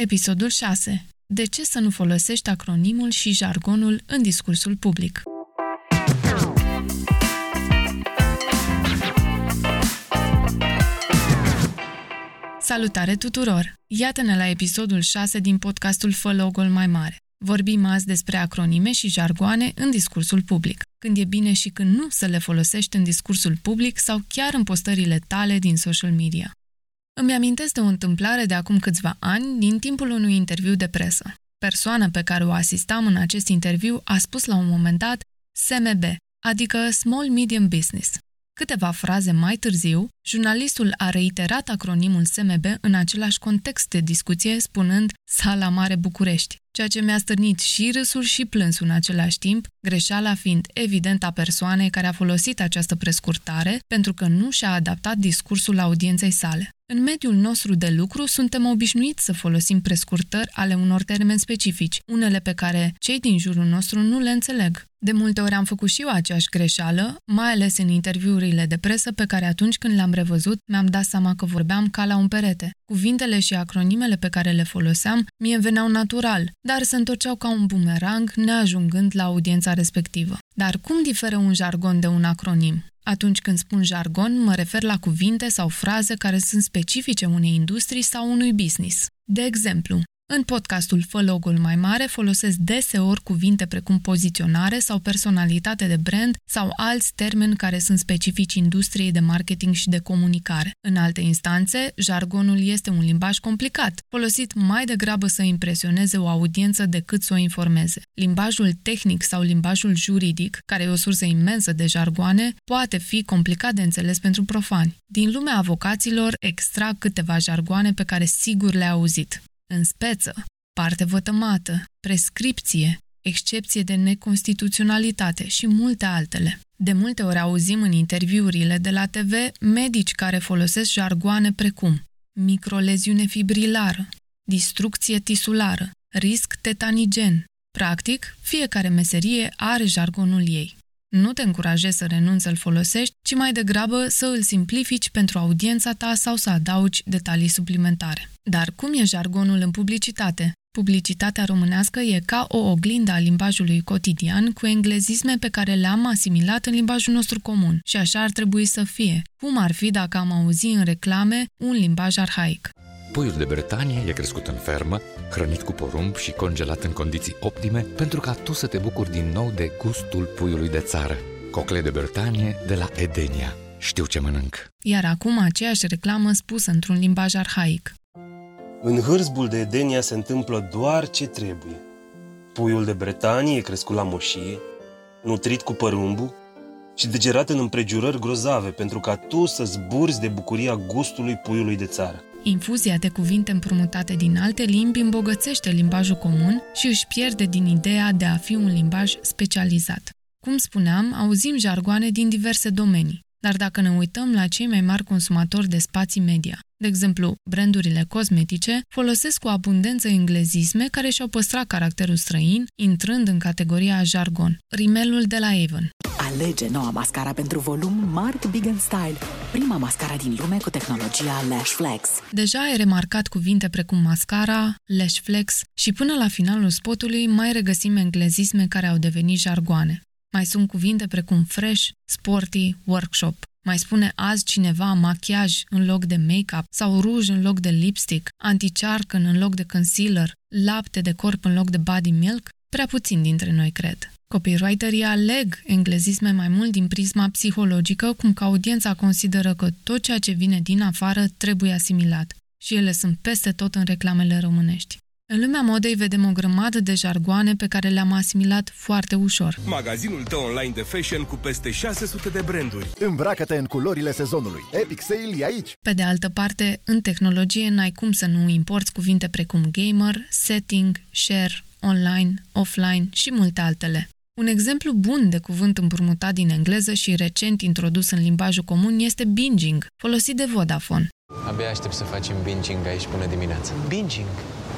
Episodul 6. De ce să nu folosești acronimul și jargonul în discursul public? Salutare tuturor! Iată-ne la episodul 6 din podcastul Fă logul mai mare. Vorbim azi despre acronime și jargoane în discursul public, când e bine și când nu să le folosești în discursul public sau chiar în postările tale din social media. Îmi amintesc de o întâmplare de acum câțiva ani din timpul unui interviu de presă. Persoana pe care o asistam în acest interviu a spus la un moment dat SMB, adică Small Medium Business. Câteva fraze mai târziu, jurnalistul a reiterat acronimul SMB în același context de discuție, spunând Sala Mare București, ceea ce mi-a stârnit și râsul și plânsul în același timp, greșeala fiind evident a persoanei care a folosit această prescurtare pentru că nu și-a adaptat discursul audienței sale. În mediul nostru de lucru suntem obișnuiți să folosim prescurtări ale unor termeni specifici, unele pe care cei din jurul nostru nu le înțeleg. De multe ori am făcut și eu aceeași greșeală, mai ales în interviurile de presă pe care atunci când le-am revăzut mi-am dat seama că vorbeam ca la un perete. Cuvintele și acronimele pe care le foloseam mie veneau natural, dar se întorceau ca un bumerang, neajungând la audiența respectivă. Dar cum diferă un jargon de un acronim? Atunci când spun jargon, mă refer la cuvinte sau fraze care sunt specifice unei industrii sau unui business. De exemplu, în podcastul Fă logul mai mare folosesc deseori cuvinte precum poziționare sau personalitate de brand sau alți termeni care sunt specifici industriei de marketing și de comunicare. În alte instanțe, jargonul este un limbaj complicat, folosit mai degrabă să impresioneze o audiență decât să o informeze. Limbajul tehnic sau limbajul juridic, care e o sursă imensă de jargoane, poate fi complicat de înțeles pentru profani. Din lumea avocaților extrag câteva jargoane pe care sigur le-ai auzit în speță, parte vătămată, prescripție, excepție de neconstituționalitate și multe altele. De multe ori auzim în interviurile de la TV medici care folosesc jargoane precum microleziune fibrilară, distrucție tisulară, risc tetanigen. Practic, fiecare meserie are jargonul ei. Nu te încurajezi să renunți să-l folosești, ci mai degrabă să îl simplifici pentru audiența ta sau să adaugi detalii suplimentare. Dar cum e jargonul în publicitate? Publicitatea românească e ca o oglindă a limbajului cotidian cu englezisme pe care le-am asimilat în limbajul nostru comun și așa ar trebui să fie. Cum ar fi dacă am auzi în reclame un limbaj arhaic? Puiul de Bretanie e crescut în fermă, hrănit cu porumb și congelat în condiții optime pentru ca tu să te bucuri din nou de gustul puiului de țară. Cocle de Bretanie de la Edenia. Știu ce mănânc. Iar acum aceeași reclamă spusă într-un limbaj arhaic. În hârzbul de Edenia se întâmplă doar ce trebuie. Puiul de Bretanie e crescut la moșie, nutrit cu părumbul și degerat în împrejurări grozave pentru ca tu să zburzi de bucuria gustului puiului de țară. Infuzia de cuvinte împrumutate din alte limbi îmbogățește limbajul comun și își pierde din ideea de a fi un limbaj specializat. Cum spuneam, auzim jargoane din diverse domenii, dar dacă ne uităm la cei mai mari consumatori de spații media, de exemplu, brandurile cosmetice folosesc cu abundență englezisme care și-au păstrat caracterul străin, intrând în categoria jargon. Rimelul de la Avon. Alege noua mascara pentru volum Mark Big Style, prima mascara din lume cu tehnologia Lash Flex. Deja ai remarcat cuvinte precum mascara, Lash Flex și până la finalul spotului mai regăsim englezisme care au devenit jargoane. Mai sunt cuvinte precum fresh, sporty, workshop. Mai spune azi cineva machiaj în loc de make-up sau ruj în loc de lipstick, anti-charcan în loc de concealer, lapte de corp în loc de body milk? Prea puțin dintre noi cred. Copywriterii aleg englezisme mai mult din prisma psihologică, cum că audiența consideră că tot ceea ce vine din afară trebuie asimilat. Și ele sunt peste tot în reclamele românești. În lumea modei vedem o grămadă de jargoane pe care le-am asimilat foarte ușor. Magazinul tău online de fashion cu peste 600 de branduri. Îmbracă-te în culorile sezonului. Epic Sale e aici! Pe de altă parte, în tehnologie n-ai cum să nu importi cuvinte precum gamer, setting, share, online, offline și multe altele. Un exemplu bun de cuvânt împrumutat din engleză și recent introdus în limbajul comun este binging, folosit de Vodafone. Abia aștept să facem binging aici până dimineața. Binging.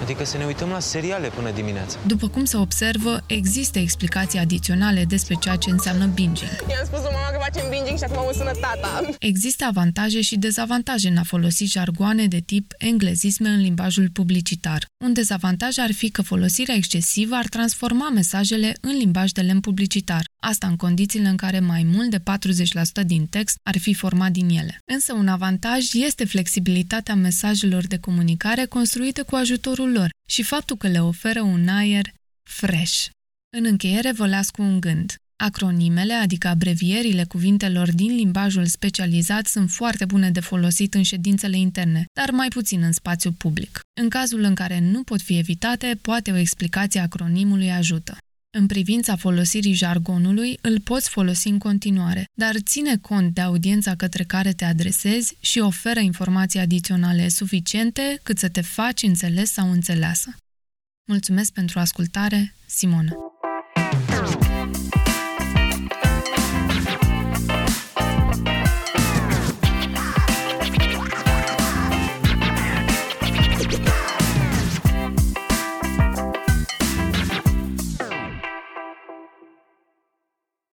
Adică să ne uităm la seriale până dimineața. După cum se observă, există explicații adiționale despre ceea ce înseamnă binging. I-am spus lui mama că facem binging și acum mă sună tata. Există avantaje și dezavantaje în a folosi jargoane de tip englezisme în limbajul publicitar. Un dezavantaj ar fi că folosirea excesivă ar transforma mesajele în limbaj de lemn publicitar, asta în condițiile în care mai mult de 40% din text ar fi format din ele. Însă un avantaj este flexibilitatea mesajelor de comunicare construite cu ajutorul lor și faptul că le oferă un aer fresh. În încheiere vă las cu un gând. Acronimele, adică abrevierile cuvintelor din limbajul specializat, sunt foarte bune de folosit în ședințele interne, dar mai puțin în spațiu public. În cazul în care nu pot fi evitate, poate o explicație acronimului ajută. În privința folosirii jargonului, îl poți folosi în continuare, dar ține cont de audiența către care te adresezi și oferă informații adiționale suficiente cât să te faci înțeles sau înțeleasă. Mulțumesc pentru ascultare, Simona.